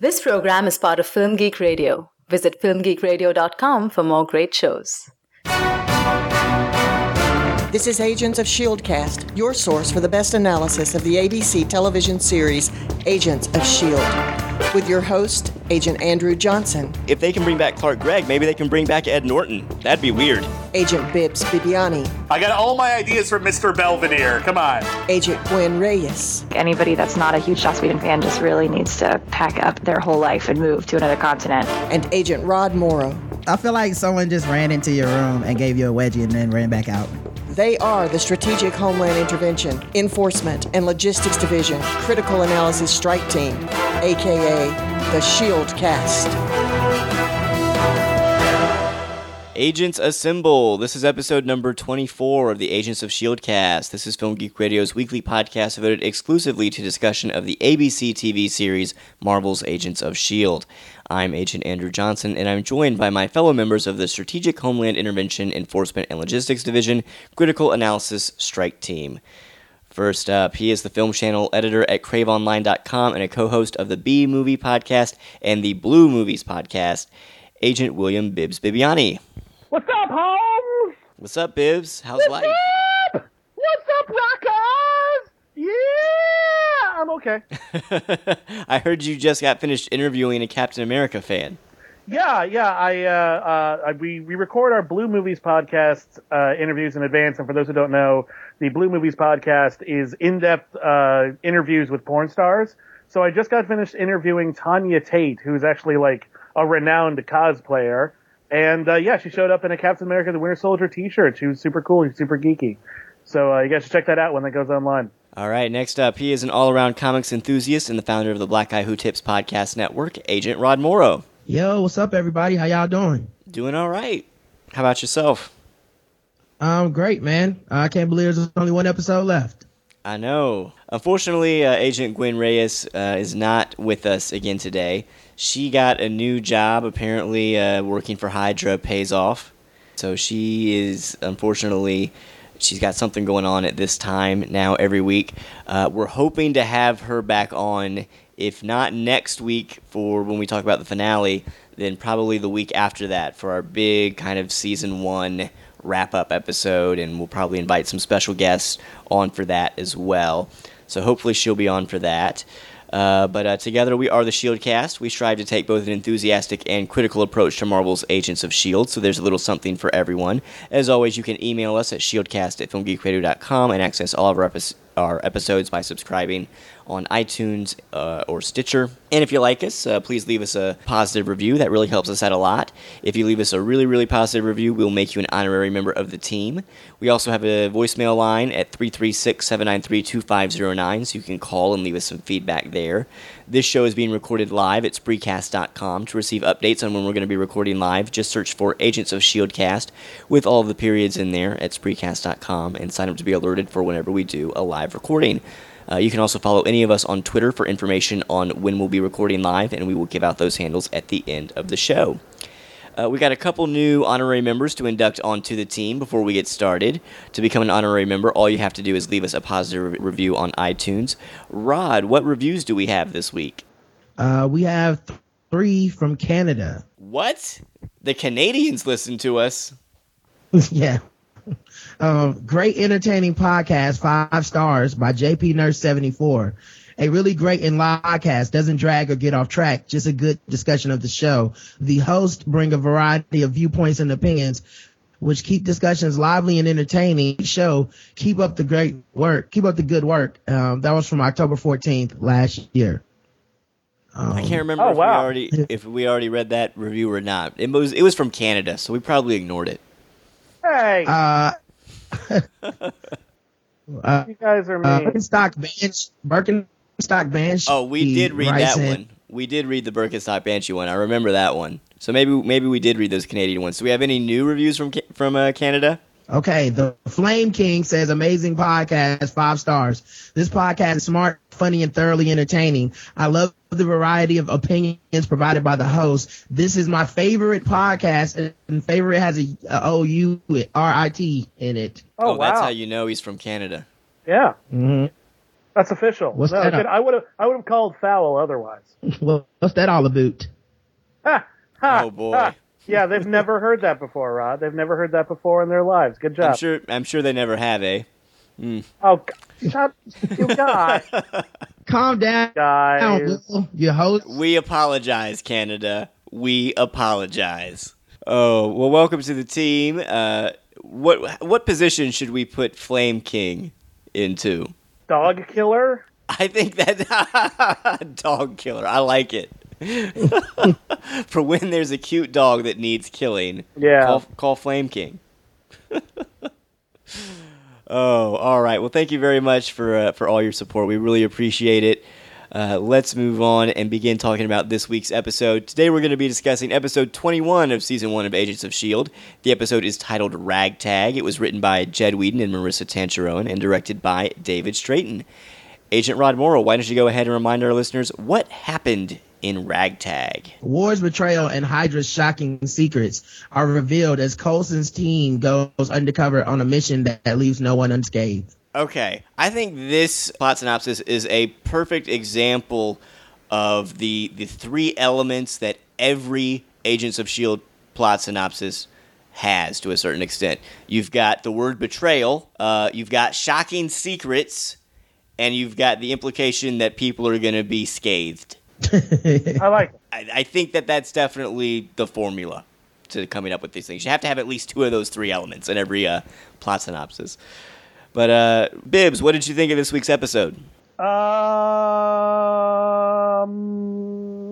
This program is part of Film Geek Radio. Visit filmgeekradio.com for more great shows. This is Agents of Shieldcast, your source for the best analysis of the ABC television series Agents of Shield, with your host, Agent Andrew Johnson, If they can bring back Clark Gregg, maybe they can bring back Ed Norton. That'd be weird. Agent Bibbs Bibbiani, I got all my ideas from Mr. Belvedere. Come on. Agent Gwen Reyes, Anybody that's not a huge Joss Whedon fan just really needs to pack up their whole life and move to another continent. and Agent Rod Morrow. I feel like someone just ran into your room and gave you a wedgie and then ran back out. They are the Strategic Homeland Intervention, Enforcement, and Logistics Division Critical Analysis Strike Team, aka the Shield Cast. Agents Assemble. This is episode number 24 of the Agents of S.H.I.E.L.D. cast. This is Film Geek Radio's weekly podcast devoted exclusively to discussion of the ABC TV series Marvel's Agents of S.H.I.E.L.D. I'm Agent Andrew Johnson, and I'm joined by my fellow members of the Strategic Homeland Intervention, Enforcement, and Logistics Division Critical Analysis Strike Team. First up, he is the film channel editor at craveonline.com and a co host of the B Movie podcast and the Blue Movies podcast, Agent William Bibbs Bibbiani. What's up, Holmes? What's up, Bibbs? How's life? Up? What's up, Rockers? Yeah, I'm okay. I heard you just got finished interviewing a Captain America fan. Yeah, yeah. I, uh, uh, I we we record our Blue Movies podcast uh, interviews in advance, and for those who don't know, the Blue Movies podcast is in-depth uh, interviews with porn stars. So I just got finished interviewing Tanya Tate, who's actually like a renowned cosplayer. And uh, yeah, she showed up in a Captain America: The Winter Soldier T-shirt. She was super cool. She's super geeky. So uh, you guys should check that out when that goes online. All right, next up, he is an all around comics enthusiast and the founder of the Black Guy Who Tips podcast network, Agent Rod Morrow. Yo, what's up, everybody? How y'all doing? Doing all right. How about yourself? Um, great, man. I can't believe there's only one episode left. I know. Unfortunately, uh, Agent Gwen Reyes uh, is not with us again today. She got a new job. Apparently, uh, working for Hydra pays off. So she is, unfortunately, she's got something going on at this time now every week. Uh, we're hoping to have her back on, if not next week for when we talk about the finale, then probably the week after that for our big kind of season one wrap up episode, and we'll probably invite some special guests on for that as well. So hopefully she'll be on for that. Uh, but uh, together we are the Shield Cast. We strive to take both an enthusiastic and critical approach to Marvel's Agents of S.H.I.E.L.D., so there's a little something for everyone. As always, you can email us at shieldcast at filmgeekradio.com and access all of our, epi- our episodes by subscribing on iTunes uh, or Stitcher. And if you like us, uh, please leave us a positive review. That really helps us out a lot. If you leave us a really, really positive review, we'll make you an honorary member of the team. We also have a voicemail line at 336 793 2509, so you can call and leave us some feedback there. This show is being recorded live at Spreecast.com. To receive updates on when we're going to be recording live, just search for Agents of Shieldcast with all of the periods in there at Spreecast.com and sign up to be alerted for whenever we do a live recording. Uh, you can also follow any of us on Twitter for information on when we'll be recording live, and we will give out those handles at the end of the show. Uh, we got a couple new honorary members to induct onto the team before we get started. To become an honorary member, all you have to do is leave us a positive re- review on iTunes. Rod, what reviews do we have this week? Uh, we have th- three from Canada. What? The Canadians listen to us. yeah. Um, great entertaining podcast, five stars by JP Nurse 74. A really great and live cast doesn't drag or get off track, just a good discussion of the show. The hosts bring a variety of viewpoints and opinions, which keep discussions lively and entertaining. Show, keep up the great work, keep up the good work. Um, that was from October 14th last year. Um, I can't remember Oh, if we already if we already read that review or not. It was it was from Canada, so we probably ignored it. Hey, Uh, uh, you guys are uh, mean. Birkenstock Banshee, Birkenstock Banshee. Oh, we did read writes that in- one. We did read the Birkenstock Banshee one. I remember that one. So maybe maybe we did read those Canadian ones. Do we have any new reviews from from uh, Canada? Okay, the Flame King says amazing podcast, five stars. This podcast is smart, funny, and thoroughly entertaining. I love the variety of opinions provided by the host. This is my favorite podcast, and favorite has a, a O U R I T in it. oh, wow. that's how you know he's from Canada. yeah. hmm That's official. What's no, that good. I would have I would have called foul otherwise. Well, what's that all about? Ha, ha, Oh, boy. ha. Yeah, they've never heard that before, Rod. They've never heard that before in their lives. Good job. I'm sure. I'm sure they never have, eh? Oh, g- shut you guys. Calm down, guys. Will. Your host. We apologize, Canada. We apologize. Oh well, welcome to the team. Uh, what what position should we put Flame King into? Dog killer. I think that dog killer. I like it. For when there's a cute dog that needs killing, Yeah. call, call Flame King. Oh, all right. Well, thank you very much for uh, for all your support. We really appreciate it. Uh, let's move on and begin talking about this week's episode. Today, we're going to be discussing episode 21 of season one of Agents of S.H.I.E.L.D. The episode is titled Ragtag. It was written by Jed Whedon and Maurissa Tancharoen and directed by David Straiton. Agent Rod Morrow, why don't you go ahead and remind our listeners what happened in Ragtag? Ward's betrayal and Hydra's shocking secrets are revealed as Coulson's team goes undercover on a mission that, that leaves no one unscathed. Okay, I think this plot synopsis is a perfect example of the the three elements that every Agents of Shield plot synopsis has to a certain extent. You've got the word betrayal, uh, you've got shocking secrets, and you've got the implication that people are going to be scathed. I like it. I, I think that that's definitely the formula to coming up with these things. You have to have at least two of those three elements in every uh, plot synopsis. But uh, Bibbs, what did you think of this week's episode? Um,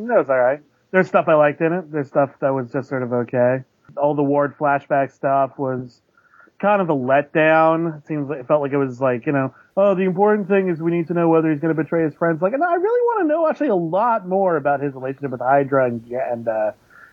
that was all right. There's stuff I liked in it. There's stuff that was just sort of okay. All the Ward flashback stuff was kind of a letdown. It seems like, it felt like it was like you know, oh, the important thing is we need to know whether he's going to betray his friends. Like, and I really want to know actually a lot more about his relationship with Hydra and and uh,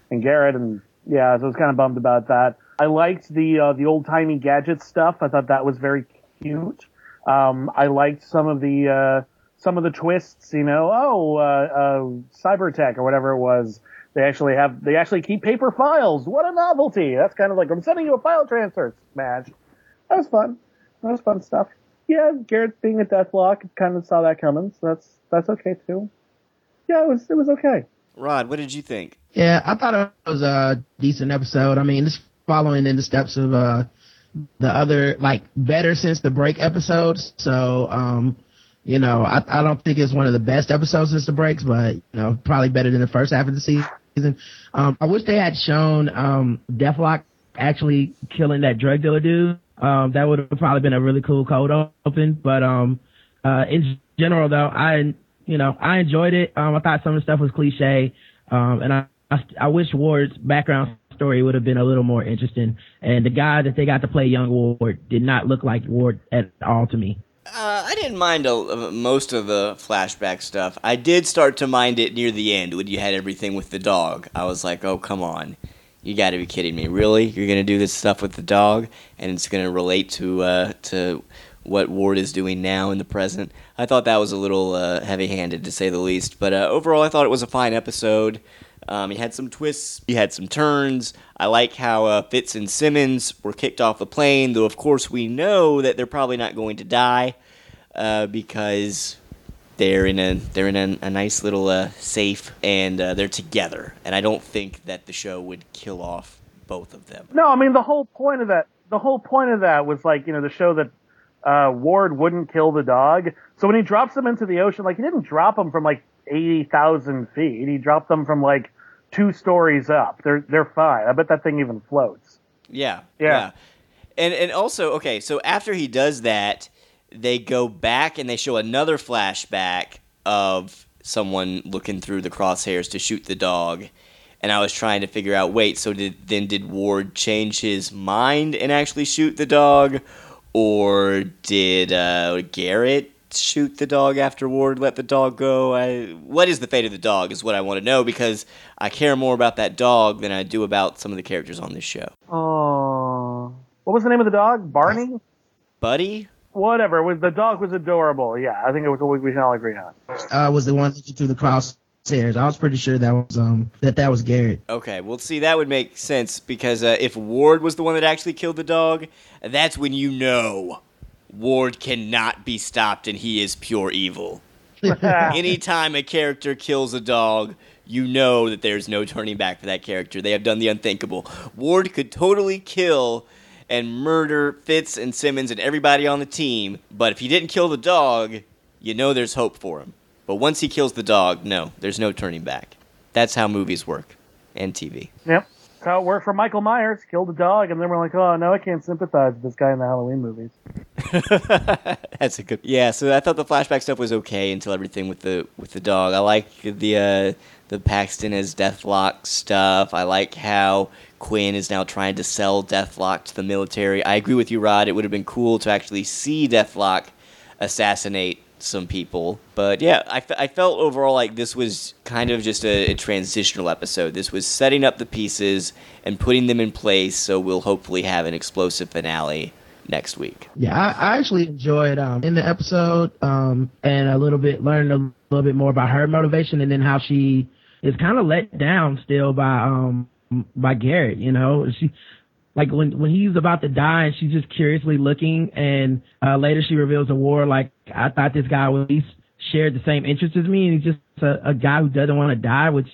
and Garrett. And yeah, so I was kind of bummed about that. I liked the uh, the old timey gadget stuff. I thought that was very cute. Um, I liked some of the uh, some of the twists. You know, oh, uh, uh, or whatever it was. They actually have they actually keep paper files. What a novelty! That's kind of like I'm sending you a file transfer. Smash. That was fun. That was fun stuff. Yeah, Garrett being a deathlok, kind of saw that coming. So that's that's okay too. Yeah, it was it was okay. Rod, what did you think? Yeah, I thought it was a decent episode. I mean, it's following in the steps of uh the other like better since the break episodes. So um, you know, I I don't think it's one of the best episodes since the breaks, but you know, probably better than the first half of the season. Um, I wish they had shown um Deathlok actually killing that drug dealer dude. Um, that would have probably been a really cool cold open. But um, uh, in general though, I you know I enjoyed it. Um, I thought some of the stuff was cliche. Um, and I I, I wish Ward's background story would have been a little more interesting. And the guy that they got to play young Ward did not look like Ward at all to me. Uh, I didn't mind a, uh, most of the flashback stuff. I did start to mind it near the end when you had everything with the dog. I was like, oh, come on. You got to be kidding me. Really? You're to do this stuff with the dog and it's to relate to uh, to what Ward is doing now in the present? I thought that was a little uh, heavy handed to say the least. But uh, overall, I thought it was a fine episode. Um, he had some twists, he had some turns. I like how uh, Fitz and Simmons were kicked off the plane, though, of course, we know that they're probably not going to die uh, because they're in a they're in a, a nice little uh, safe and uh, they're together. And I don't think that the show would kill off both of them. No, I mean the whole point of that the whole point of that was like you know the show that uh, Ward wouldn't kill the dog. So when he drops them into the ocean, like he didn't drop them from like eighty thousand feet. He dropped them from like two stories up. They're they're fine. I bet that thing even floats. Yeah, Yeah. And and also, okay, so after he does that, they go back and they show another flashback of someone looking through the crosshairs to shoot the dog. And I was trying to figure out, wait, so did then did Ward change his mind and actually shoot the dog, or did uh, Garrett shoot the dog after Ward let the dog go? I, what is the fate of the dog is what I want to know because I care more about that dog than I do about some of the characters on this show. Oh, what was the name of the dog? Barney. Buddy, Whatever. It was the dog was adorable. Yeah, I think it was what we can all agree on. Uh, was the one looking through the crosshairs. I was pretty sure that was um that that was Garrett. Okay, well, see, that would make sense because uh, if Ward was the one that actually killed the dog, that's when you know Ward cannot be stopped and he is pure evil. Anytime a character kills a dog, you know that there's no turning back for that character. They have done the unthinkable. Ward could totally kill and murder Fitz and Simmons and everybody on the team, but if he didn't kill the dog, you know there's hope for him. But once he kills the dog, no, there's no turning back. That's how movies work and TV. Yep. That's how it worked for Michael Myers. Killed a dog, and then we're like, oh, no, I can't sympathize with this guy in the Halloween movies. That's a good. Yeah, so I thought the flashback stuff was okay until everything with the with the dog. I like the uh, the Paxton as Deathlok stuff. I like how Quinn is now trying to sell Deathlok to the military. I agree with you, Rod. It would have been cool to actually see Deathlok assassinate some people. But yeah, I, f- I felt overall like this was kind of just a, a transitional episode. This was setting up the pieces and putting them in place, so we'll hopefully have an explosive finale next week. Yeah, I, I actually enjoyed um, in the episode um, and a little bit learned a little bit more about her motivation and then how she is kind of let down still by um by Garrett. You know, she like when when he's about to die and she's just curiously looking and uh, later she reveals a war like I thought this guy would at least shared the same interests as me and he's just a, a guy who doesn't want to die, which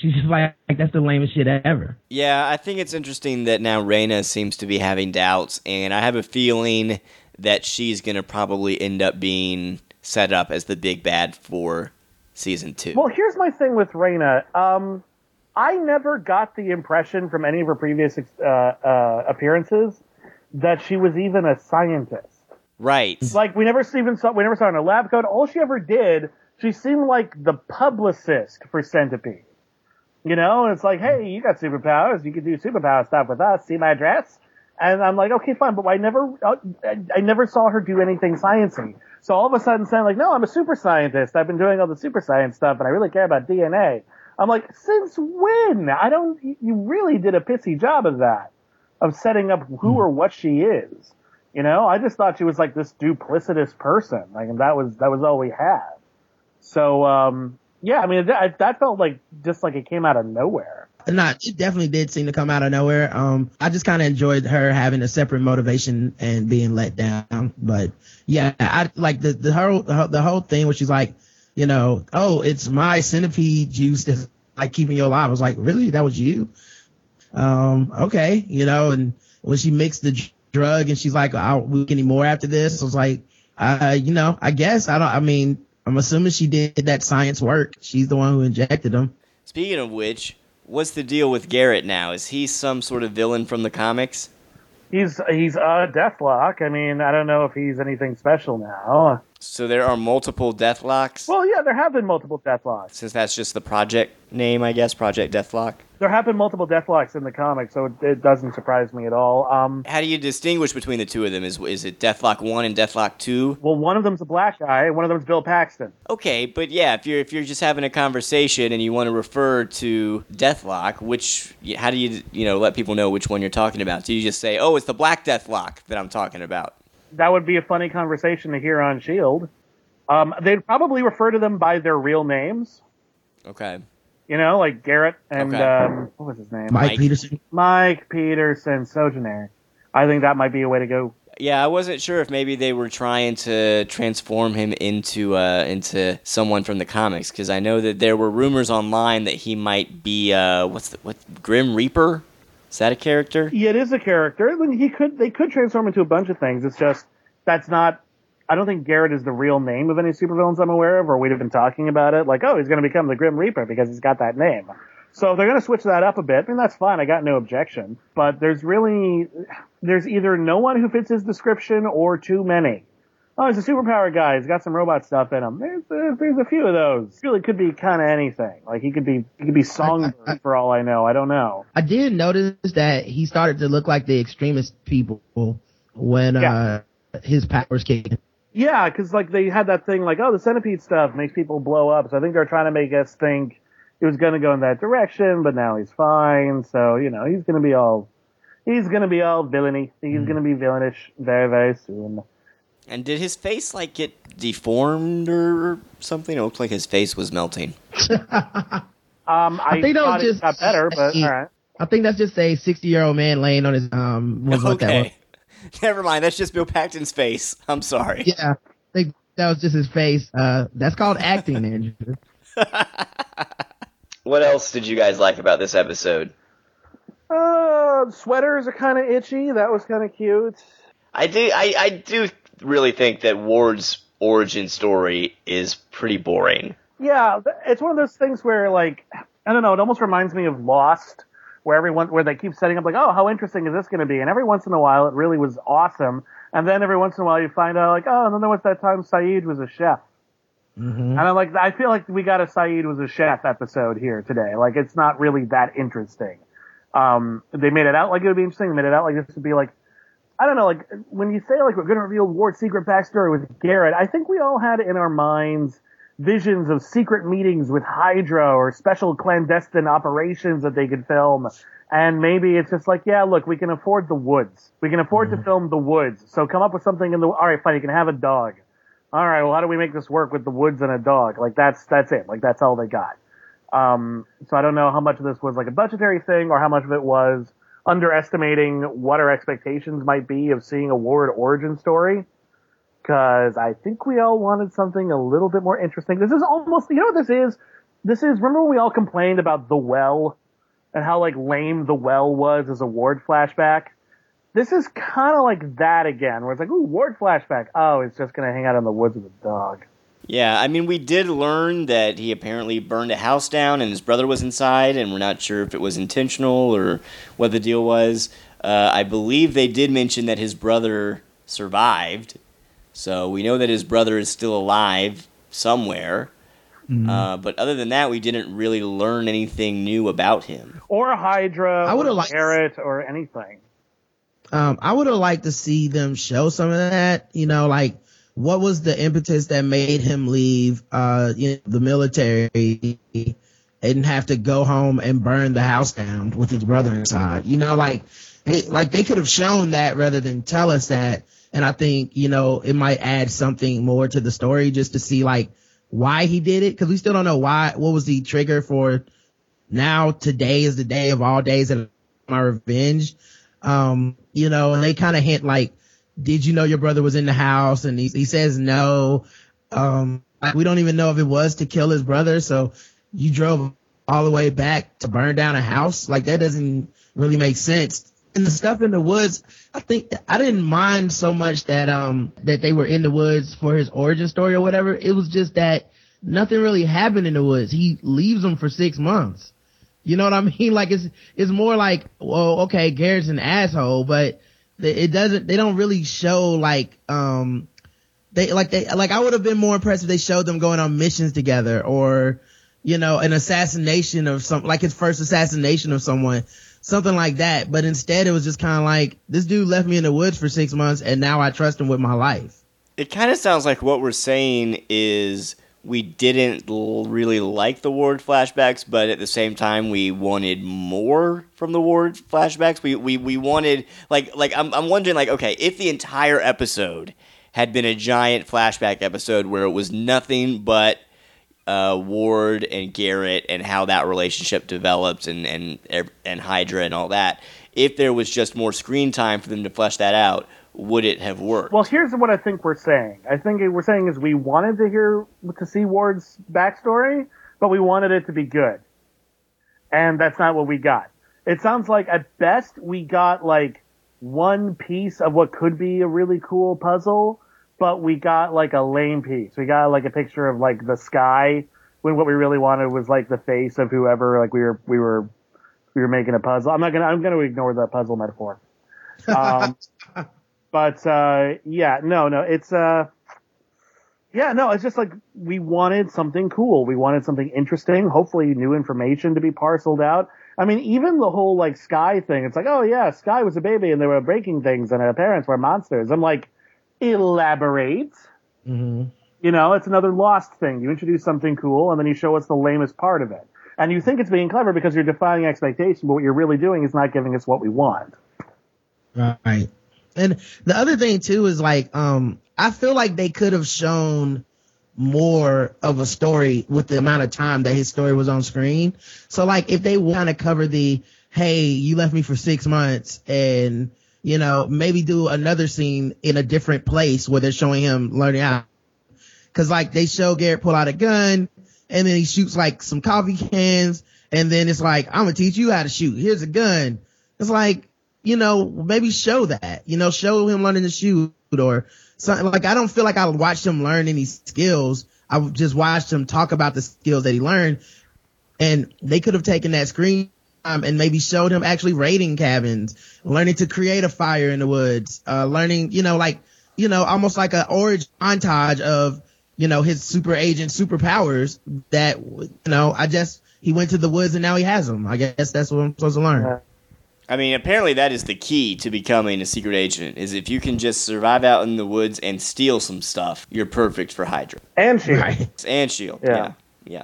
she's just like, like that's the lamest shit ever. Yeah, I think it's interesting that now Raina seems to be having doubts, and I have a feeling that she's going to probably end up being set up as the big bad for season two. Well, here's my thing with Raina. Um, I never got the impression from any of her previous uh, uh, appearances that she was even a scientist. right. Like we never even saw we never saw her in a lab coat. All she ever did, she seemed like the publicist for Centipede. You know, and it's like, hey, you got superpowers. You can do superpower stuff with us. See my dress? And I'm like, okay, fine, but I never, uh, I, I never saw her do anything sciencey. So all of a sudden, saying like, no, I'm a super scientist. I've been doing all the super science stuff, and I really care about DNA. I'm like, since when? I don't. You really did a pissy job of that, of setting up who or what she is. You know, I just thought she was like this duplicitous person. Like, and that was that was all we had. So, um, yeah, I mean, that, that felt like just like it came out of nowhere. Not, it definitely did seem to come out of nowhere. Um, I just kind of enjoyed her having a separate motivation and being let down. But yeah, I like the the whole the whole thing where she's like, you know, oh, it's my centipede juice that's like keeping you alive. I was like, really? That was you? Um, okay, you know, and when she mixed the dr- drug and she's like, I don't weak anymore after this, I was like, uh, you know, I guess I don't. I mean, I'm assuming she did that science work. She's the one who injected them. Speaking of which, what's the deal with Garrett now? Is he some sort of villain from the comics? He's he's uh, Deathlok. I mean, I don't know if he's anything special now. So there are multiple Deathloks. Well, yeah, there have been multiple Deathloks. since that's just the project name, I guess, Project Deathlok. There have been multiple Deathloks in the comics, so it, it doesn't surprise me at all. Um, How do you distinguish between the two of them? Is is it Deathlok one and Deathlok two? well, one of them's a black guy, and one of them's Bill Paxton. Okay, but yeah, if you're if you're just having a conversation and you want to refer to Deathlok, which how do you you know let people know which one you're talking about? Do you just say, "Oh, it's the Black Deathlok that I'm talking about"? That would be a funny conversation to hear on Shield. Um, they'd probably refer to them by their real names. Okay. You know, like Garrett and Okay. um, what was his name? Mike, Mike. Peterson. Mike Peterson, so generic. I think that might be a way to go. Yeah, I wasn't sure if maybe they were trying to transform him into uh, into someone from the comics because I know that there were rumors online that he might be uh, what's the, what Grim Reaper? Is that a character? Yeah, it is a character. I mean, He could, they could transform into a bunch of things. It's just that's not. I don't think Garrett is the real name of any supervillains I'm aware of, or we'd have been talking about it. Like, oh, he's going to become the Grim Reaper because he's got that name. So if they're going to switch that up a bit. I mean, that's fine. I got no objection. But there's really, there's either no one who fits his description or too many. Oh, he's a superpower guy. He's got some robot stuff in him. There's, there's, there's a few of those. Really could be kind of anything. Like he could be, he could be Songbird for all I know. I don't know. I did notice that he started to look like the Extremis people when uh, his powers came. Yeah, because like they had that thing like, oh, the centipede stuff makes people blow up. So I think they're trying to make us think it was going to go in that direction, but now he's fine. So you know he's going to be all he's going to be all villainy. He's going to be villainish very very soon. And did his face like get deformed or something? It looked like his face was melting. Um, I, think that was just- got better, but all right. I think that's just a 60 year old man laying on his um was what that was. okay. Never mind. That's just Bill Paxton's face. I'm sorry. Yeah, I think that was just his face. Uh, that's called acting, Andrew. What else did you guys like about this episode? Uh, sweaters are kind of itchy. That was kind of cute. I do. I, I do really think that Ward's origin story is pretty boring. Yeah, it's one of those things where like I don't know. It almost reminds me of Lost, where everyone where they keep setting up like, oh, how interesting is this going to be? And every once in a while, it really was awesome. And then every once in a while, you find out like, oh, and then there was that time Sayid was a chef. And I'm like, I feel like we got a Sayid was a chef episode here today. Like, it's not really that interesting. Um, they made it out like it would be interesting. They made it out like this would be like, I don't know, like when you say like we're going to reveal Ward's secret backstory with Garrett, I think we all had in our minds visions of secret meetings with Hydra or special clandestine operations that they could film. And maybe it's just like, yeah, look, we can afford the woods. We can afford to film the woods. So come up with something in the, all right, fine, you can have a dog. All right, well, how do we make this work with the woods and a dog? Like that's, that's it. Like that's all they got. Um, so I don't know how much of this was like a budgetary thing or how much of it was underestimating what our expectations might be of seeing a Ward origin story. Cause I think we all wanted something a little bit more interesting. This is almost, you know what this is? This is, remember when we all complained about The Well and how like lame The Well was as a Ward flashback? This is kind of like that again, where it's like, ooh, Ward flashback. Oh, it's just gonna hang out in the woods with a dog. Yeah, I mean, we did learn that he apparently burned a house down and his brother was inside, and we're not sure if it was intentional or what the deal was. Uh, I believe they did mention that his brother survived, so we know that his brother is still alive somewhere. Uh, but other than that, we didn't really learn anything new about him. Or Hydra, I would've or liked- Garrett, or anything. Um, I would have liked to see them show some of that. You know, like what was the impetus that made him leave uh you know, the military and have to go home and burn the house down with his brother inside? You know, like they, like they could have shown that rather than tell us that. And I think you know it might add something more to the story just to see like why he did it because we still don't know why. What was the trigger for? Now today is the day of all days of my revenge. Um, you know, and they kind of hint like, did you know your brother was in the house? And he, he says no. Um, we don't even know if it was to kill his brother. So you drove all the way back to burn down a house. Like that doesn't really make sense. And the stuff in the woods, I think I didn't mind so much that, um, that they were in the woods for his origin story or whatever. It was just that nothing really happened in the woods. He leaves them for six months. You know what I mean? Like it's it's more like, well, okay, Garrett's an asshole, but it doesn't. They don't really show like um they like they like I would have been more impressed if they showed them going on missions together or you know an assassination of some like his first assassination of someone something like that. But instead, it was just kind of like this dude left me in the woods for six months and now I trust him with my life. It kind of sounds like what we're saying is we didn't l- really like the Ward flashbacks, but at the same time we wanted more from the Ward flashbacks. We we, we wanted like like I'm I'm wondering like okay, if the entire episode had been a giant flashback episode where it was nothing but uh, Ward and Garrett and how that relationship developed and and and Hydra and all that. If there was just more screen time for them to flesh that out, would it have worked? Well, here's what I think we're saying. I think we're saying is we wanted to hear to see Ward's backstory, but we wanted it to be good, and that's not what we got. It sounds like at best we got like one piece of what could be a really cool puzzle, but we got like a lame piece. We got like a picture of like the sky when what we really wanted was like the face of whoever like we were we were we were making a puzzle. I'm not gonna I'm gonna ignore the puzzle metaphor. Um, but uh, yeah, no, no, it's uh, yeah, no, it's just like we wanted something cool. We wanted something interesting. Hopefully, new information to be parceled out. I mean, even the whole like Skye thing. It's like, oh yeah, Skye was a baby and they were breaking things and her parents were monsters. I'm like, elaborate. Mm-hmm. You know, it's another lost thing. You introduce something cool and then you show us the lamest part of it. And you think it's being clever because you're defying expectation, but what you're really doing is not giving us what we want. Right. And the other thing too is like, um, I feel like they could have shown more of a story with the amount of time that his story was on screen. So like if they want to cover the, hey, you left me for six months and, you know, maybe do another scene in a different place where they're showing him learning how. Cause like they show Garrett pull out a gun and then he shoots like some coffee cans and then it's like, I'm gonna teach you how to shoot. Here's a gun. It's like, you know, maybe show that, you know, show him learning to shoot or something. Like I don't feel like I watched him learn any skills. I just watched him talk about the skills that he learned and they could have taken that screen time and maybe showed him actually raiding cabins, learning to create a fire in the woods, uh, learning, you know, like, you know, almost like an origin montage of, you know, his super agent superpowers that, you know, I just, he went to the woods and now he has them. I guess that's what I'm supposed to learn. I mean, apparently that is the key to becoming a secret agent. Is if you can just survive out in the woods and steal some stuff, you're perfect for Hydra And Shield. Right. and Shield. Yeah. yeah,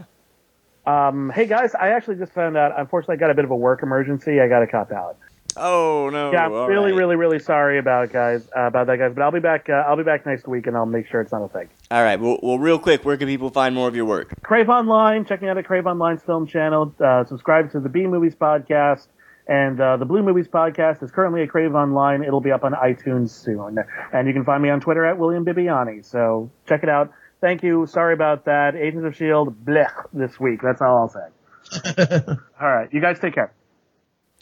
yeah. Um, hey guys, I actually just found out. Unfortunately, I got a bit of a work emergency. I got to cop out. Oh no! Yeah, I'm all really, right. really, really sorry about it, guys. Uh, about that, guys. But I'll be back. Uh, I'll be back next week, and I'll make sure it's not a thing. All right. Well, well, real quick, where can people find more of your work? Crave Online, Check me out at Crave Online's film channel. Uh, subscribe to the B Movies podcast. And uh, the Blue Movies podcast is currently at Crave Online. It'll be up on iTunes soon. And you can find me on Twitter at William Bibbiani. So check it out. Thank you. Sorry about that. Agents of S.H.I.E.L.D. blech this week. That's all I'll say. all right. You guys take care.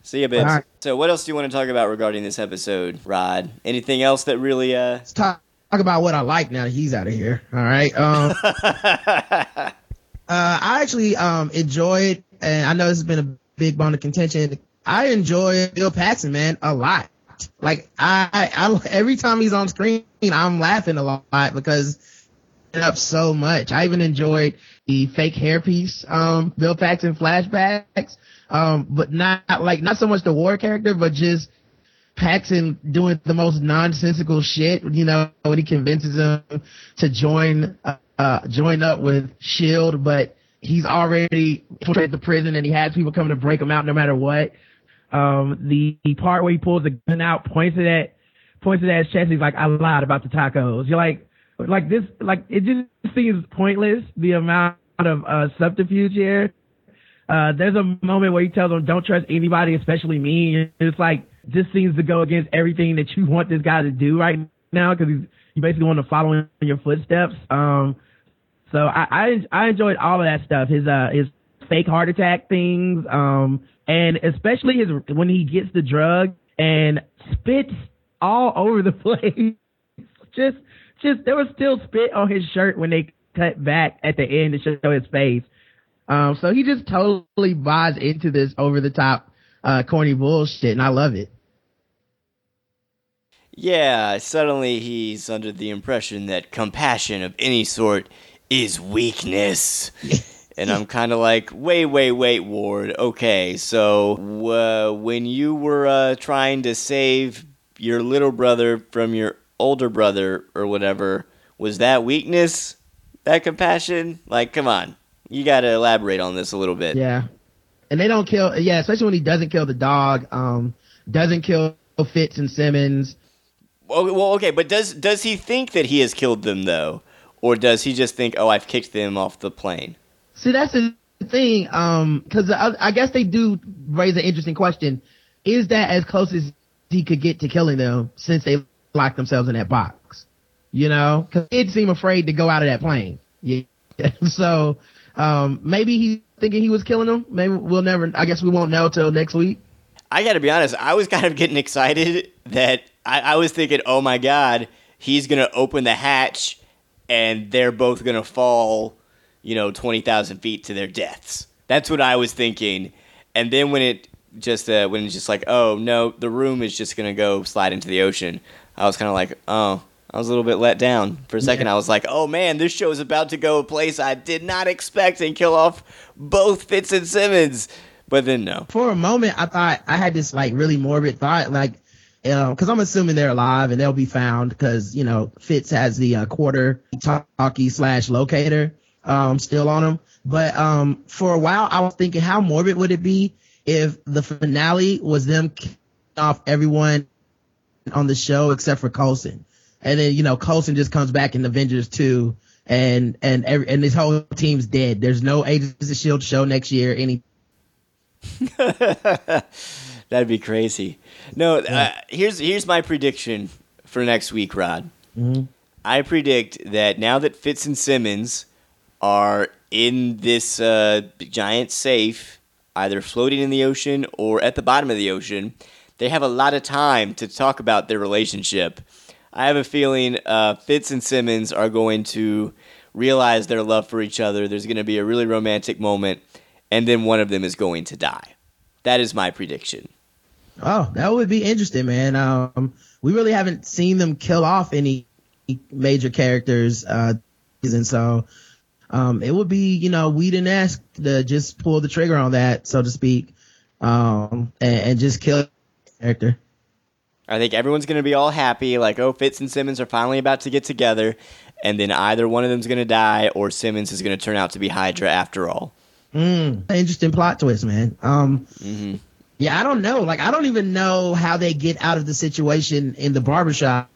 See you, Bibbs. All right. So, what else do you want to talk about regarding this episode, Rod? Anything else that really? uh Let's talk, talk about what I like now that he's out of here. All right. Um, uh, I actually um enjoyed, and I know this has been a big bone of contention. I enjoy Bill Paxton, man, a lot. Like I, I, every time he's on screen, I'm laughing a lot because it up so much. I even enjoyed the fake hairpiece, um, Bill Paxton flashbacks, um, but not like not so much the war character, but just Paxton doing the most nonsensical shit, you know, when he convinces him to join, uh, uh, join up with Shield, but he's already infiltrated the prison and he has people coming to break him out no matter what. Um, the, the part where he pulls the gun out, points it at, points it at his chest. He's like, I lied about the tacos. You're like, like this, like it just seems pointless. The amount of, uh, subterfuge here. Uh, there's a moment where he tells him, don't trust anybody, especially me. It's like, this seems to go against everything that you want this guy to do right now because he's, you basically want to follow in your footsteps. Um, so I, I, I enjoyed all of that stuff. His, uh, his fake heart attack things. Um, and especially his, when he gets the drug and spits all over the place. just, just, there was still spit on his shirt when they cut back at the end to show his face. Um, so he just totally buys into this over the top, uh, corny bullshit, and I love it. Yeah, suddenly he's under the impression that compassion of any sort is weakness. and I'm kind of like, wait, wait, wait, Ward. Okay, so uh, when you were uh, trying to save your little brother from your older brother or whatever, was that weakness? That compassion? Like, come on. You got to elaborate on this a little bit. Yeah. And they don't kill, yeah, especially when he doesn't kill the dog, um, doesn't kill Fitz and Simmons. Well, well, okay, but does does he think that he has killed them though, or does he just think, oh, I've kicked them off the plane? See, that's the thing, um, cause I, I guess they do raise an interesting question. Is that as close as he could get to killing them since they locked themselves in that box? You know, cause he'd seem afraid to go out of that plane. Yeah. so, um, maybe he's thinking he was killing them. Maybe we'll never, I guess we won't know till next week. I got to be honest, I was kind of getting excited that I, I was thinking, oh my god, he's gonna open the hatch, and they're both gonna fall, you know, twenty thousand feet to their deaths. That's what I was thinking, and then when it just uh, when it's just like, oh no, the room is just gonna go slide into the ocean. I was kind of like, oh. I was a little bit let down for a second. I was like, "Oh man, this show is about to go a place I did not expect and kill off both Fitz and Simmons." But then no. For a moment, I thought I had this like really morbid thought, like, you know, cause I'm assuming they're alive and they'll be found cause, you know, Fitz has the uh, quarter talkie slash locator, um, still on them. But, um, for a while I was thinking how morbid would it be if the finale was them off everyone on the show except for Coulson. And then, you know, Coulson just comes back in Avengers 2 and, and, every, and this whole team's dead. There's no Agents of S.H.I.E.L.D. show next year, any That'd be crazy. No, uh, here's here's my prediction for next week, Rod. I predict that now that Fitz and Simmons are in this uh, giant safe, either floating in the ocean or at the bottom of the ocean, they have a lot of time to talk about their relationship. I have a feeling uh, Fitz and Simmons are going to realize their love for each other. There's going to be a really romantic moment, and then one of them is going to die. That is my prediction. Oh, that would be interesting, man. Um, we really haven't seen them kill off any major characters, uh, and so, um, it would be, you know, we didn't ask to just pull the trigger on that, so to speak, um, and, and just kill the character. I think everyone's going to be all happy, like, oh, Fitz and Simmons are finally about to get together, and then either one of them's going to die or Simmons is going to turn out to be Hydra after all. Mm, interesting plot twist, man. Um, hmm yeah, I don't know. Like, I don't even know how they get out of the situation in the barbershop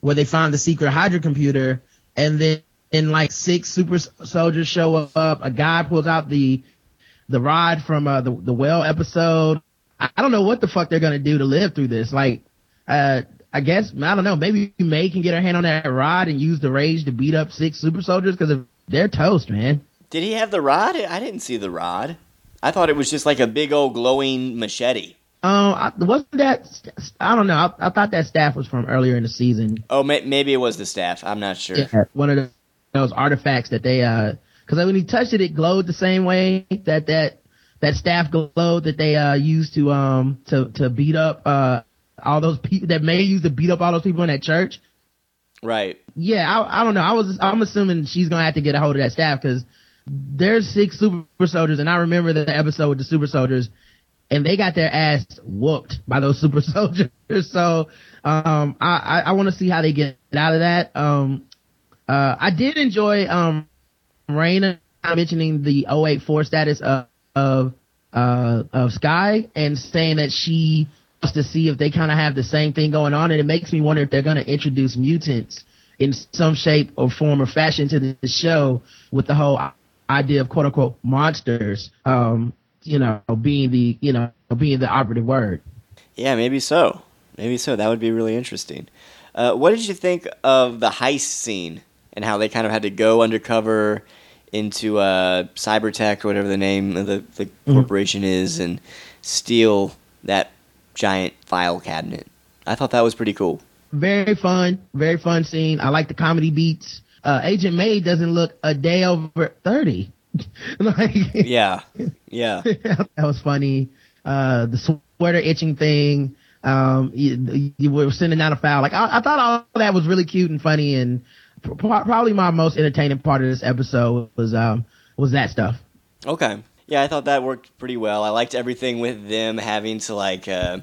where they find the secret Hydra computer and then and like six super soldiers show up. A guy pulls out the the rod from uh, the the well episode. I, I don't know what the fuck they're gonna do to live through this. Like, uh, I guess I don't know. Maybe May can get her hand on that rod and use the rage to beat up six super soldiers because they're toast, man. Did he have the rod? I didn't see the rod. I thought it was just like a big old glowing machete. Um, I, wasn't that? I don't know. I, I thought that staff was from earlier in the season. Oh, may- maybe it was the staff. I'm not sure. Yeah, one of the, those artifacts that they uh, because when he touched it, it glowed the same way that that that staff glowed that they uh used to um to to beat up uh all those people that May used to beat up all those people in that church. Right. Yeah, I, I don't know. I was I'm assuming she's gonna have to get a hold of that staff because there's six super soldiers, and I remember the episode with the super soldiers, and they got their ass whooped by those super soldiers. So um, I I, I want to see how they get out of that. Um, uh, I did enjoy um Raina mentioning the 084 status of of uh of Skye and saying that she wants to see if they kind of have the same thing going on, and it makes me wonder if they're going to introduce mutants in some shape or form or fashion to the show with the whole idea of quote unquote monsters, um, you know, being the you know being the operative word. Yeah, maybe so. Maybe so. That would be really interesting. Uh, what did you think of the heist scene and how they kind of had to go undercover into uh, Cybertek or whatever the name of the, the corporation is and steal that giant file cabinet? I thought that was pretty cool. Very fun, very fun scene. I like the comedy beats. Uh, Agent May doesn't look a day over thirty. like, Yeah, yeah. that was funny. Uh, the sweater itching thing. Um, you, you were sending out a foul. Like I, I thought all that was really cute and funny, and probably my most entertaining part of this episode was um was that stuff. Okay. Yeah, I thought that worked pretty well. I liked everything with them having to like, uh,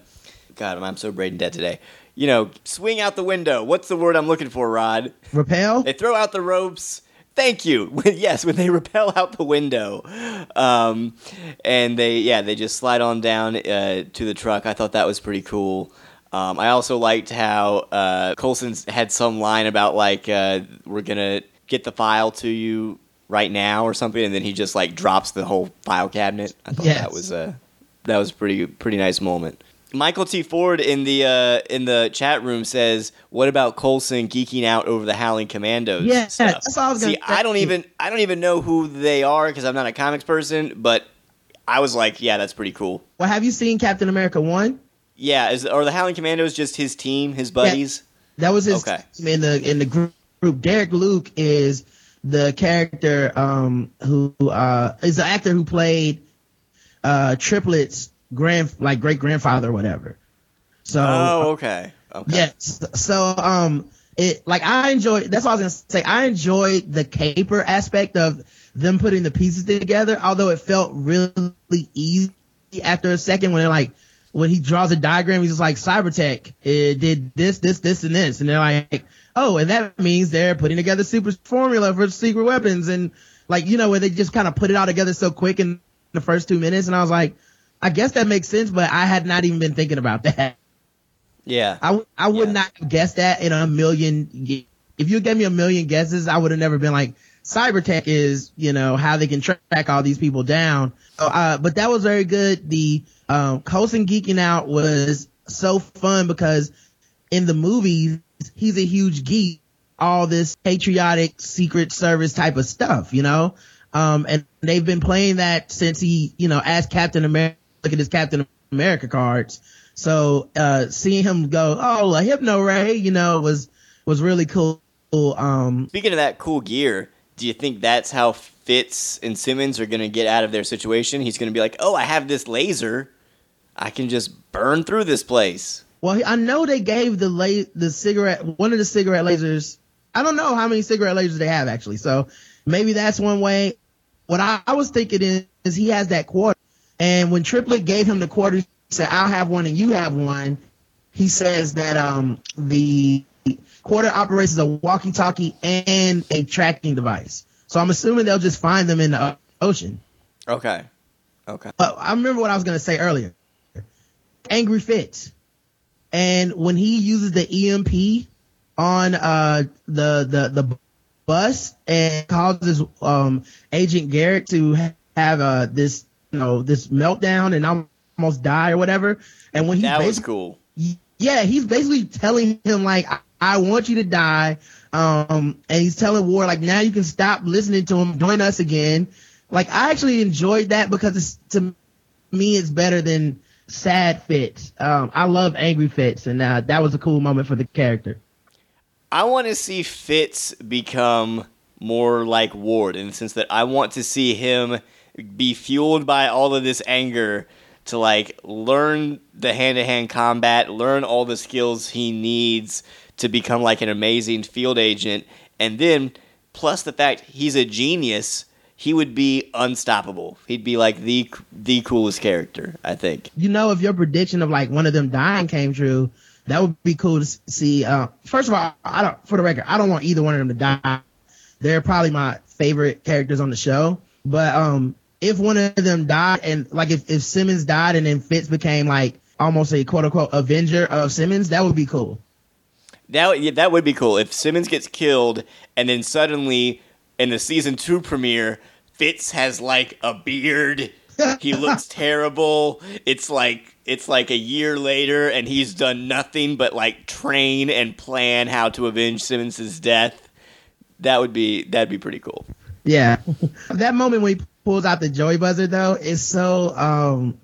God, I'm so brain dead today. You know, swing out the window. What's the word I'm looking for, Rod? Repel. They throw out the ropes. Thank you. Yes, when they repel out the window, um, and they yeah they just slide on down uh, to the truck. I thought that was pretty cool. Um, I also liked how uh, Coulson had some line about like uh, we're gonna get the file to you right now or something, and then he just like drops the whole file cabinet. I thought Yes. that was a that was a pretty pretty nice moment. Michael T. Ford in the uh, in the chat room says, "What about Coulson geeking out over the Howling Commandos?" Yeah, stuff? that's all I was gonna See, I don't even I don't even know who they are because I'm not a comics person, but I was like, "Yeah, that's pretty cool." Well, have you seen Captain America one? Yeah, is are the Howling Commandos just his team, his buddies? That was his Okay. team in the in the group. Derek Luke is the character um who uh is the actor who played uh triplets grand like great grandfather or whatever. So Oh, okay. Okay. Yes. So um it like I enjoy that's what I was gonna say. I enjoyed the caper aspect of them putting the pieces together, although it felt really easy after a second when they're like when he draws a diagram, he's just like Cybertek it did this, this, this, and this, and they're like, oh, and that means they're putting together super formula for secret weapons, and like you know where they just kind of put it all together so quick in the first two minutes, and I was like, I guess that makes sense, but I had not even been thinking about that. Yeah. I I would Yeah. not have guessed that in a million. If you gave me a million guesses, I would have never been like Cybertek is, you know, how they can track all these people down. Uh, but that was very good. The, um, Coulson geeking out was so fun because in the movies, he's a huge geek, all this patriotic secret service type of stuff, you know? Um, and they've been playing that since he, you know, as Captain America, look at his Captain America cards. So, uh, seeing him go, oh, a hypno ray, you know, was, was really cool. Um, Speaking of that cool gear, do you think that's how Fitz and Simmons are going to get out of their situation? He's going to be like, oh, I have this laser. I can just burn through this place. Well, I know they gave the la- the cigarette one of the cigarette lasers. I don't know how many cigarette lasers they have actually, so maybe that's one way. What I, I was thinking is, is he has that quarter, and when Triplett gave him the quarter, he said, "I'll have one and you have one." He says that um the quarter operates as a walkie-talkie and a tracking device. So I'm assuming they'll just find them in the ocean. Okay. Okay. But I remember what I was going to say earlier. Angry Fitz. And when he uses the EMP on uh the the the bus and causes um Agent Garrett to have uh this you know this meltdown and almost die or whatever. And when he That was cool. yeah, he's basically telling him like, I, want you to die. Um, and he's telling Ward like, now you can stop listening to him, join us again. Like, I actually enjoyed that because it's, to me, it's better than sad Fitz. Um, I love angry Fitz, and, uh, that was a cool moment for the character. I want to see Fitz become more like Ward in the sense that I want to see him be fueled by all of this anger to like learn the hand-to-hand combat, learn all the skills he needs to become like an amazing field agent, and then plus the fact he's a genius, he would be unstoppable. He'd be like the the coolest character, I think. you know, if your prediction of like one of them dying came true, that would be cool to see. Uh, first of all, I don't, for the record, I don't want either one of them to die. They're probably my favorite characters on the show. But, um, if one of them died and like if, if Simmons died and then Fitz became like almost a quote unquote Avenger of Simmons, that would be cool. That yeah, that would be cool if Simmons gets killed and then suddenly in the season two premiere, Fitz has like a beard. he looks terrible. It's like it's like a year later and he's done nothing but like train and plan how to avenge Simmons' death. That would be that'd be pretty cool. Yeah. that moment when he pulls out the joy buzzer though is so um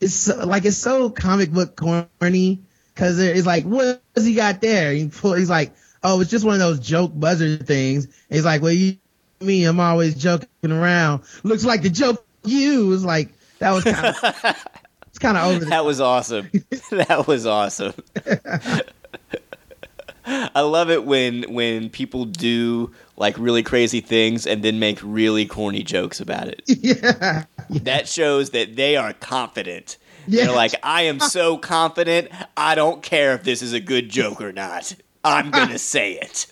it's so, like it's so comic book corny because it's like what does he got there? He pull, he's like, oh, it's just one of those joke buzzer things. He's like, well, you me, I'm always joking around. Looks like the joke you was like that was kind of it's kind of over That was awesome. that was awesome. I love it when when people do like really crazy things and then make really corny jokes about it. yeah. That shows that they are confident. Yeah. They're like, I am so confident. I don't care if this is a good joke or not. I'm gonna say it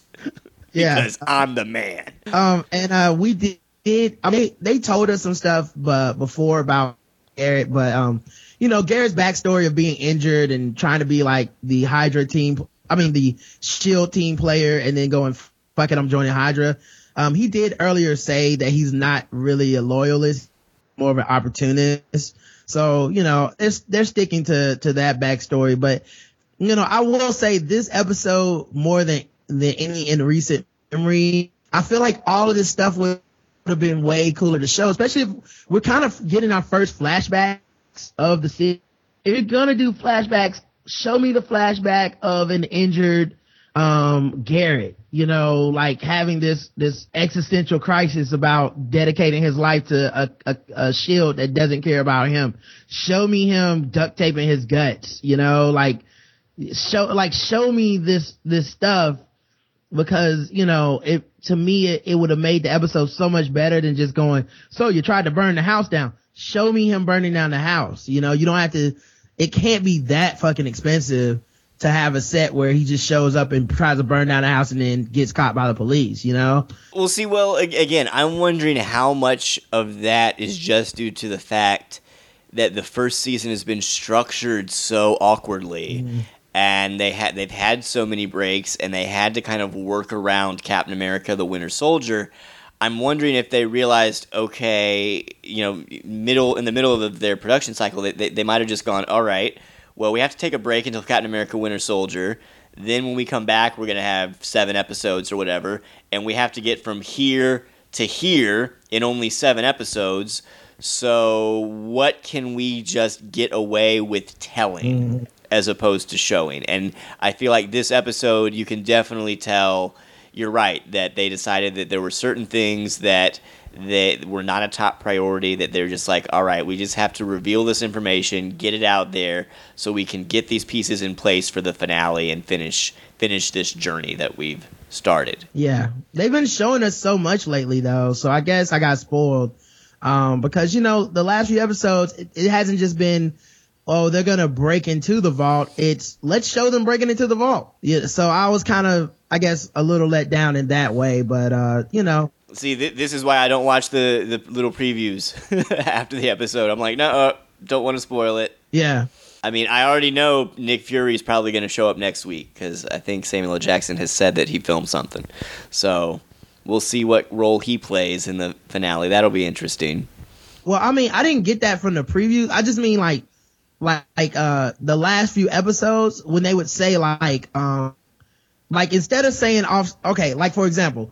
Yeah. because I'm the man. Um, and uh, we did, did. I mean, they told us some stuff, but before about Garrett, but um, you know, Garrett's backstory of being injured and trying to be like the Hydra team. I mean, the Shield team player, and then going, fuck it, I'm joining Hydra. Um, he did earlier say that he's not really a loyalist, more of an opportunist. So, you know, it's, they're sticking to, to that backstory, but you know, I will say this episode more than, than any in recent memory, I feel like all of this stuff would have been way cooler to show, especially if we're kind of getting our first flashbacks of the city. If you're gonna do flashbacks, show me the flashback of an injured, um, Garrett, you know, like having this, this existential crisis about dedicating his life to a, a, a shield that doesn't care about him. Show me him duct taping his guts, you know, like, show, like, show me this, this stuff because, you know, it, to me, it, it would have made the episode so much better than just going, so you tried to burn the house down. Show me him burning down the house. You know, you don't have to, it can't be that fucking expensive to have a set where he just shows up and tries to burn down the house and then gets caught by the police, you know? Well, see, well, again, I'm wondering how much of that is just due to the fact that the first season has been structured so awkwardly, mm-hmm. and they had they've had so many breaks, and they had to kind of work around Captain America: The Winter Soldier. I'm wondering if they realized, okay, you know, middle in the middle of their production cycle, they, they, they might have just gone, all right, well, we have to take a break until Captain America: Winter Soldier. Then when we come back, we're gonna have seven episodes or whatever, and we have to get from here to here in only seven episodes. So what can we just get away with telling mm-hmm. as opposed to showing? And I feel like this episode, you can definitely tell. You're right that they decided that there were certain things that that were not a top priority. That they're just like, all right, we just have to reveal this information, get it out there, so we can get these pieces in place for the finale and finish finish this journey that we've started. Yeah, they've been showing us so much lately, though. So I guess I got spoiled um, because you know the last few episodes, it, it hasn't just been, oh, they're gonna break into the vault. It's let's show them breaking into the vault. Yeah. So I was kind of, I guess, a little let down in that way, but uh, you know, See, th- this is why I don't watch the, the little previews after the episode. I'm like, no, uh, don't want to spoil it. yeah, I mean, I already know Nick Fury is probably going to show up next week because I think Samuel L. Jackson has said that he filmed something. So we'll see what role he plays in the finale. That'll be interesting. Well, I mean, I didn't get that from the preview. I just mean like, like, like, uh, the last few episodes when they would say like, um, like instead of saying off, okay, like for example,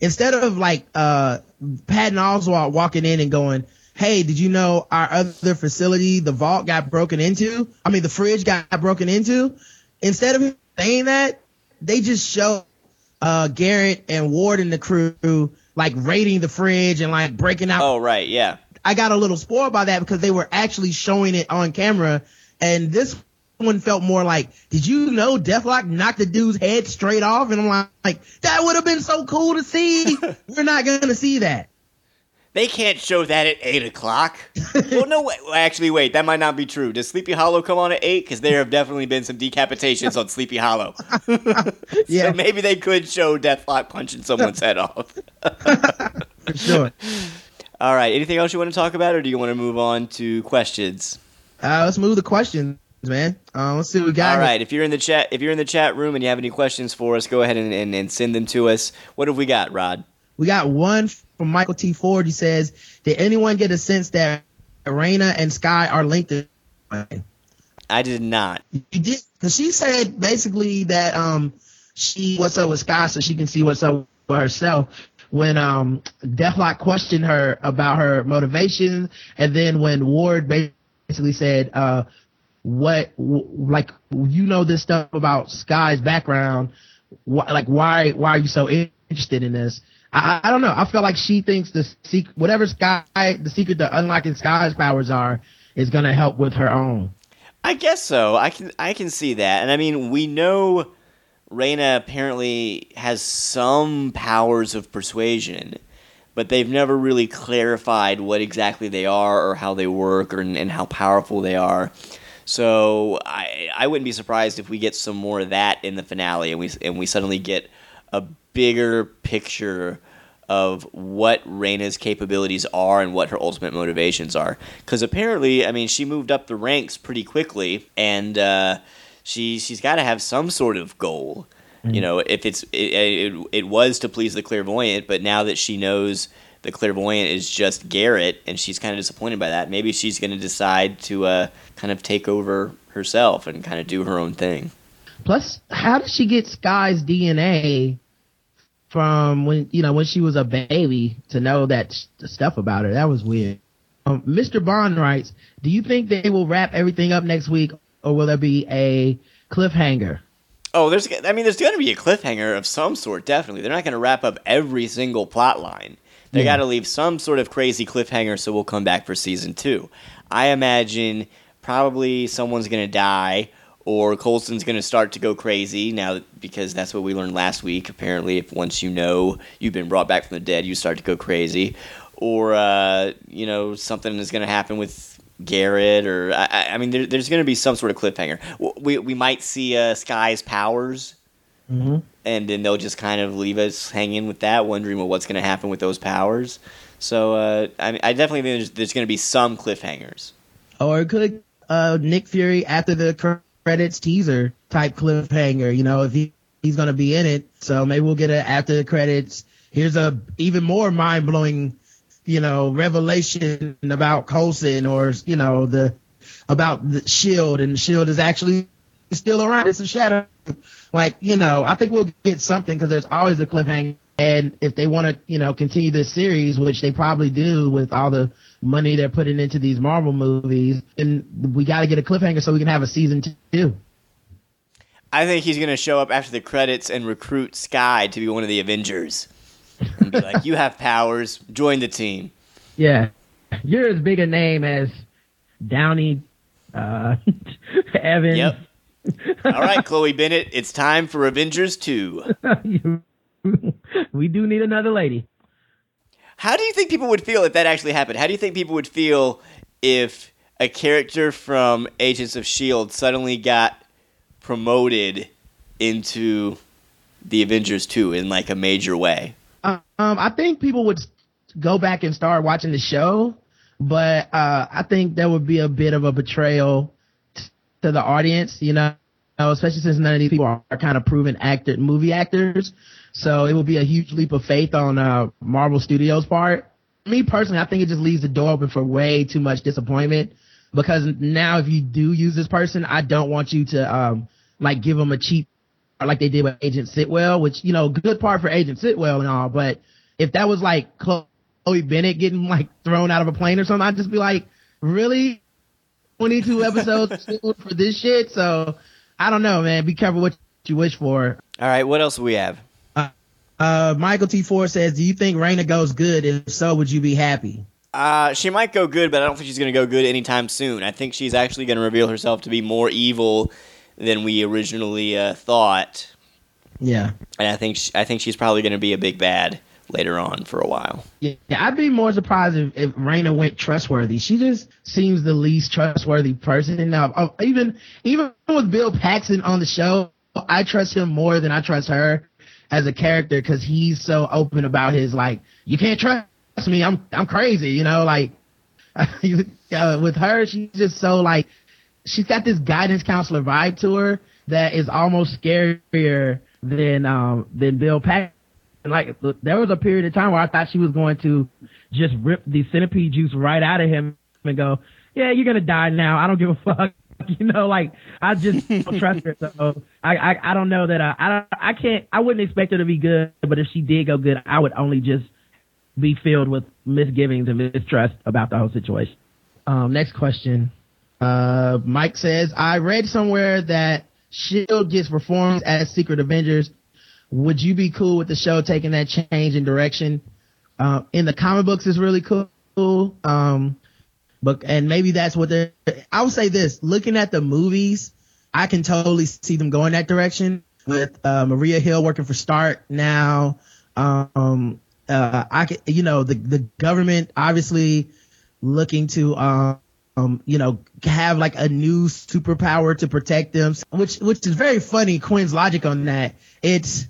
instead of like, uh, Patton Oswalt walking in and going, Hey, did you know our other facility, the vault got broken into? I mean, the fridge got broken into. Instead of saying that, they just show, uh, Garrett and Ward and the crew like raiding the fridge and like breaking out Oh, right, yeah. I got a little spoiled by that because they were actually showing it on camera. And this one felt more like, did you know Deathlok knocked the dude's head straight off? And I'm like, like that would have been so cool to see. We're not going to see that. They can't show that at 8 o'clock. well, no, wait, actually, wait, that might not be true. Does Sleepy Hollow come on at 8? Because there have definitely been some decapitations on Sleepy Hollow. Yeah. So maybe they could show Deathlok punching someone's head off. For sure. All right, anything else you want to talk about, or do you want to move on to questions? Uh, let's move the questions, man. Uh, let's see what we got. All here. right. If you're in the chat, if you're in the chat room and you have any questions for us, go ahead and, and, and send them to us. What have we got, Rod? We got one from Michael T. Ford. He says, did anyone get a sense that Raina and Skye are linked? I did not. You did because she said basically that um she what's up with Skye so she can see what's up with herself. When um Deathlok questioned her about her motivation, and then when Ward basically said, uh, "What like you know this stuff about Skye's background? Wh- like why why are you so interested in this?" I, I don't know. I feel like she thinks the secret, whatever Skye, the secret to unlocking Skye's powers are, is gonna help with her own. I guess so. I can I can see that. And I mean, we know Raina apparently has some powers of persuasion, but they've never really clarified what exactly they are or how they work or and how powerful they are. So I I wouldn't be surprised if we get some more of that in the finale and we and we suddenly get a bigger picture of what Raina's capabilities are and what her ultimate motivations are. Because apparently, I mean, she moved up the ranks pretty quickly, and uh, she she's got to have some sort of goal. You know, if it's it, it, it was to please the clairvoyant, but now that she knows the clairvoyant is just Garrett, and she's kind of disappointed by that, maybe she's going to decide to uh, kind of take over herself and kind of do her own thing. Plus, how did she get Skye's DNA from when you know when she was a baby to know that stuff about her? That was weird. Um, Mr. Bond writes, "Do you think they will wrap everything up next week, or will there be a cliffhanger?" Oh, there's. I mean, there's going to be a cliffhanger of some sort. Definitely, they're not going to wrap up every single plot line. They got to leave some sort of crazy cliffhanger, so we'll come back for season two. I imagine probably someone's going to die, or Coulson's going to start to go crazy now because that's what we learned last week. Apparently, if once you know you've been brought back from the dead, you start to go crazy, or uh, you know something is going to happen with Garrett, or I, I- I mean, there, there's going to be some sort of cliffhanger. We we might see uh, Skye's powers, and then they'll just kind of leave us hanging with that, wondering well, what's going to happen with those powers. So uh, I, mean, I definitely think there's, there's going to be some cliffhangers. Or it could uh, Nick Fury after the credits teaser type cliffhanger. You know, if he he's gonna be in it, so maybe we'll get a after the credits here's a even more mind blowing, you know, revelation about Coulson or, you know, the, about the shield and the shield is actually still around. It's a shadow. Like, you know, I think we'll get something because there's always a cliffhanger. And if they want to, you know, continue this series, which they probably do with all the money they're putting into these Marvel movies, and we got to get a cliffhanger so we can have a season two. I think he's going to show up after the credits and recruit Skye to be one of the Avengers. And be like, you have powers, join the team. Yeah. You're as big a name as Downey, uh, Evans. Yep. All right, Chloe Bennet, it's time for Avengers 2. we do need another lady. How do you think people would feel if that actually happened? How do you think people would feel if a character from Agents of S.H.I.E.L.D. suddenly got promoted into the Avengers 2 in like a major way? Um, I think people would go back and start watching the show, but uh, I think there would be a bit of a betrayal to the audience, you know, especially since none of these people are, are kind of proven actor, movie actors. So it would be a huge leap of faith on uh, Marvel Studios' part. Me personally, I think it just leaves the door open for way too much disappointment because now if you do use this person, I don't want you to um, like give them a cheap like they did with Agent Sitwell, which you know, good part for Agent Sitwell and all. But if that was like Chloe Bennet getting like thrown out of a plane or something, I'd just be like, really? 22 episodes for this shit. So I don't know, man. Be careful what you wish for. All right, what else do we have? Uh, Michael T4 says, "Do you think Raina goes good? If so, would you be happy?" Uh, she might go good, but I don't think she's going to go good anytime soon. I think she's actually going to reveal herself to be more evil than we originally uh, thought. Yeah, and I think she, I think she's probably going to be a big bad later on for a while. Yeah, I'd be more surprised if, if Raina went trustworthy. She just seems the least trustworthy person. Now, uh, even even with Bill Paxton on the show, I trust him more than I trust her as a character because he's so open about his like, you can't trust me. I'm I'm crazy, you know. Like uh, with her, she's just so like, she's got this guidance counselor vibe to her that is almost scarier than um than Bill Paxton. Like there was a period of time where I thought she was going to just rip the centipede juice right out of him and go, yeah, you're gonna die now. I don't give a fuck. You know, like I just don't trust her. So I, I, I don't know that I, I, I can't. I wouldn't expect her to be good, but if she did go good, I would only just be filled with misgivings and mistrust about the whole situation. Um, next question. Uh, Mike says, I read somewhere that Shield gets reformed as Secret Avengers. Would you be cool with the show taking that change in direction? Uh, in the comic books, it's really cool. Um, but and maybe that's what they're. I would say this: looking at the movies, I can totally see them going that direction with uh, Maria Hill working for Stark now. Um, uh, I can, you know, the the government obviously looking to um, um, you know, have like a new superpower to protect them, which which is very funny. Quinn's logic on that. It's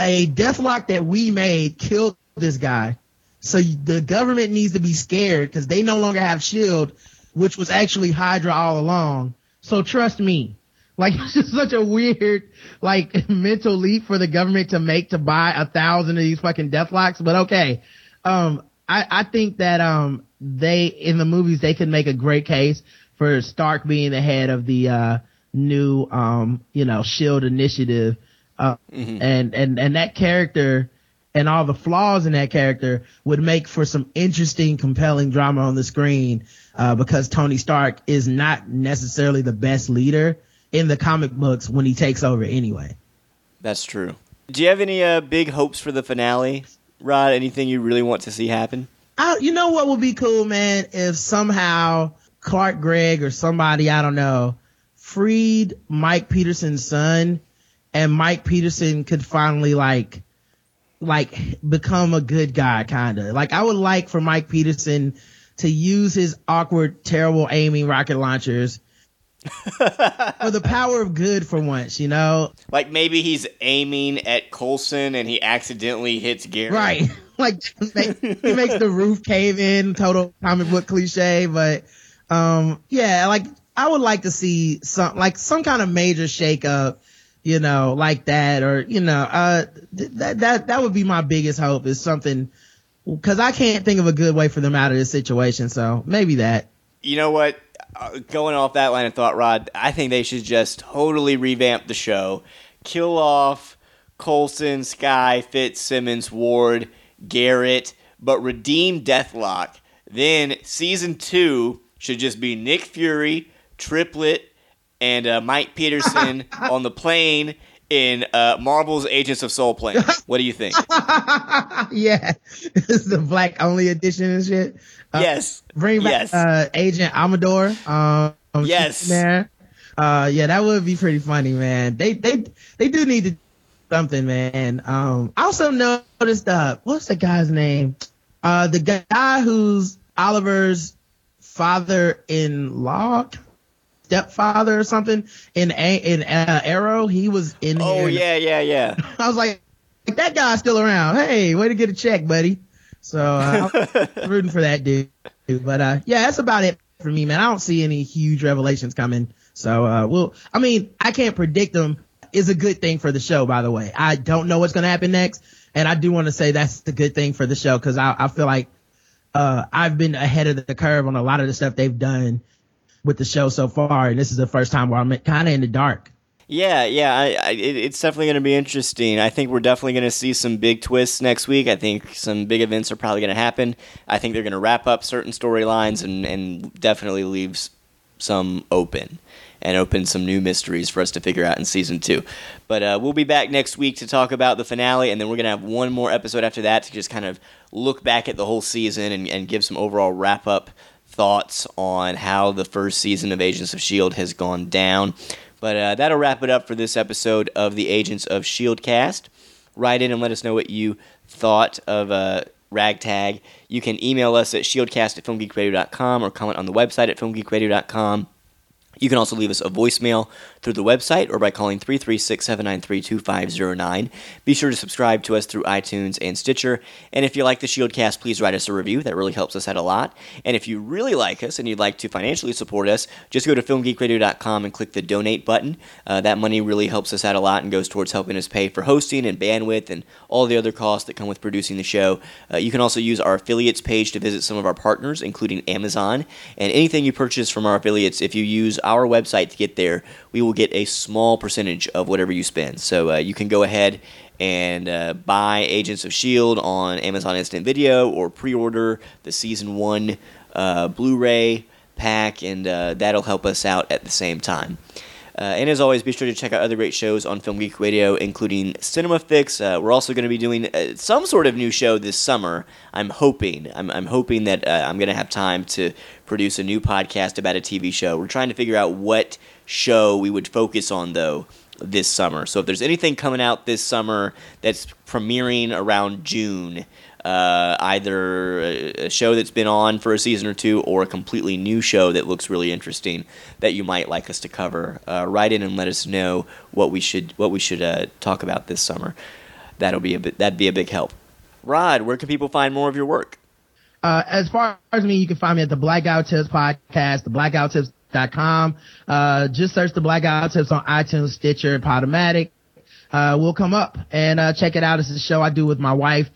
a Deathlok that we made killed this guy. So the government needs to be scared because they no longer have Shield, which was actually Hydra all along. So trust me, like it's just such a weird like mental leap for the government to make to buy a thousand of these fucking Deathloks. But okay, um, I I think that um they in the movies they could make a great case for Stark being the head of the uh new um you know Shield initiative, uh, mm-hmm. and and and that character and all the flaws in that character would make for some interesting, compelling drama on the screen, uh, because Tony Stark is not necessarily the best leader in the comic books when he takes over anyway. That's true. Do you have any uh, big hopes for the finale, Rod? Anything you really want to see happen? I, you know what would be cool, man, if somehow Clark Gregg or somebody, I don't know, freed Mike Peterson's son and Mike Peterson could finally like like become a good guy kind of like i would like for mike peterson to use his awkward terrible aiming rocket launchers for the power of good for once you know? Like maybe he's aiming at coulson and he accidentally hits gary. Right. Like he makes the roof cave in total comic book cliche but um yeah like i would like to see some like some kind of major shake up you know, like that, or you know, uh, th- that that that would be my biggest hope is something, because I can't think of a good way for them out of this situation. So maybe that. You know what? Uh, going off that line of thought, Rod, I think they should just totally revamp the show, kill off Coulson, Skye, Fitzsimmons, Ward, Garrett, but redeem Deathlok. Then season two should just be Nick Fury, Triplett, and uh, Mike Peterson on the plane in uh, Marvel's Agents of Soul Plane. What do you think? yeah, it's the black only edition and shit. Uh, yes. Bring back Yes. uh, Agent Amador. Um, Yes. there. Uh, yeah, that would be pretty funny, man. They they they do need to do something, man. Um, I also noticed uh, what's the guy's name? Uh, the guy who's Oliver's father-in-law, stepfather or something in A in uh, Arrow. He was in. Oh yeah, yeah, yeah. I was like, that guy's still around. Hey, way to get a check, buddy. So uh, I'm rooting for that dude. But uh, yeah, that's about it for me, man. I don't see any huge revelations coming. So uh, we'll. I mean, I can't predict them. Is a good thing for the show, by the way. I don't know what's going to happen next, and I do want to say that's the good thing for the show because I, I feel like uh, I've been ahead of the curve on a lot of the stuff they've done with the show so far, and this is the first time where I'm kind of in the dark. Yeah, yeah, I, I, it's definitely going to be interesting. I think we're definitely going to see some big twists next week. I think some big events are probably going to happen. I think they're going to wrap up certain storylines and, and definitely leave s- some open and open some new mysteries for us to figure out in season two. But uh, we'll be back next week to talk about the finale, and then we're going to have one more episode after that to just kind of look back at the whole season and, and give some overall wrap up thoughts on how the first season of Agents of S.H.I.E.L.D. has gone down. But uh, that'll wrap it up for this episode of the Agents of S.H.I.E.L.D. cast. Write in and let us know what you thought of uh, Ragtag. You can email us at shieldcast at filmgeekradio.com or comment on the website at filmgeekradio.com. You can also leave us a voicemail through the website or by calling 336 793 2509. Be sure to subscribe to us through iTunes and Stitcher. And if you like the Shieldcast, please write us a review. That really helps us out a lot. And if you really like us and you'd like to financially support us, just go to filmgeekradio.com and click the donate button. Uh, that money really helps us out a lot and goes towards helping us pay for hosting and bandwidth and all the other costs that come with producing the show. Uh, you can also use our affiliates page to visit some of our partners, including Amazon. And anything you purchase from our affiliates, if you use our website to get there, we will get a small percentage of whatever you spend. So uh, you can go ahead and uh, buy Agents of S.H.I.E.L.D. on Amazon Instant Video or pre order the Season 1 uh, Blu ray pack, and uh, that'll help us out at the same time. Uh, and as always, be sure to check out other great shows on Film Geek Radio, including Cinema Fix. Uh, we're also going to be doing some sort of new show this summer. I'm hoping. I'm, I'm hoping that I'm going to have time to produce a new podcast about a TV show. We're trying to figure out what show we would focus on, though, this summer. So if there's anything coming out this summer that's premiering around June, uh, either a, show that's been on for a season or two or a completely new show that looks really interesting that you might like us to cover, uh, write in and let us know what we should what we should uh, talk about this summer. That'll be a bit, that'd be a big help. Rod, where can people find more of your work? Uh, as far as me, you can find me at the Blackout Tips podcast, the blackouttips.com. Uh, just search the Blackout Tips on iTunes, Stitcher, Podomatic. Uh, we'll come up and, uh, check it out. It's a show I do with my wife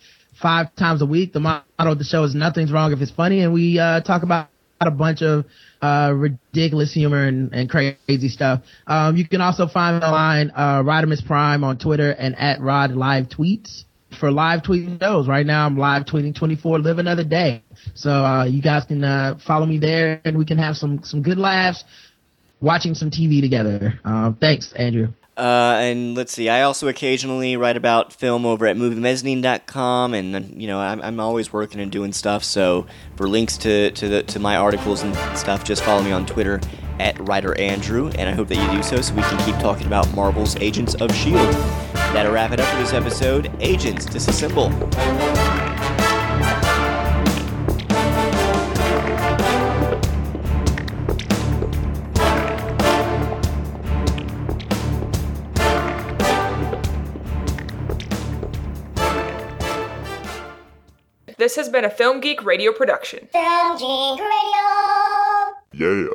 five times a week. The motto of the show is nothing's wrong if it's funny. And we, uh, talk about a bunch of, uh, ridiculous humor and, and crazy stuff. Um, you can also find me online, uh, Rodimus Prime on Twitter and at Rod Live Tweets for live tweeting those. Right now I'm live tweeting 24 live another day. So, uh, you guys can, uh, follow me there and we can have some, some good laughs watching some TV together. Um, thanks, Andrew. Uh, and let's see, I also occasionally write about film over at moviemezzanine.com, and uh, you know I'm, I'm always working and doing stuff. So for links to to, the, to my articles and stuff, just follow me on Twitter at writer Andrew, and I hope that you do so, so we can keep talking about Marvel's Agents of Shield. That'll wrap it up for this episode. Agents, disassemble. This has been a Film Geek radio production. Film Geek Radio. Yeah.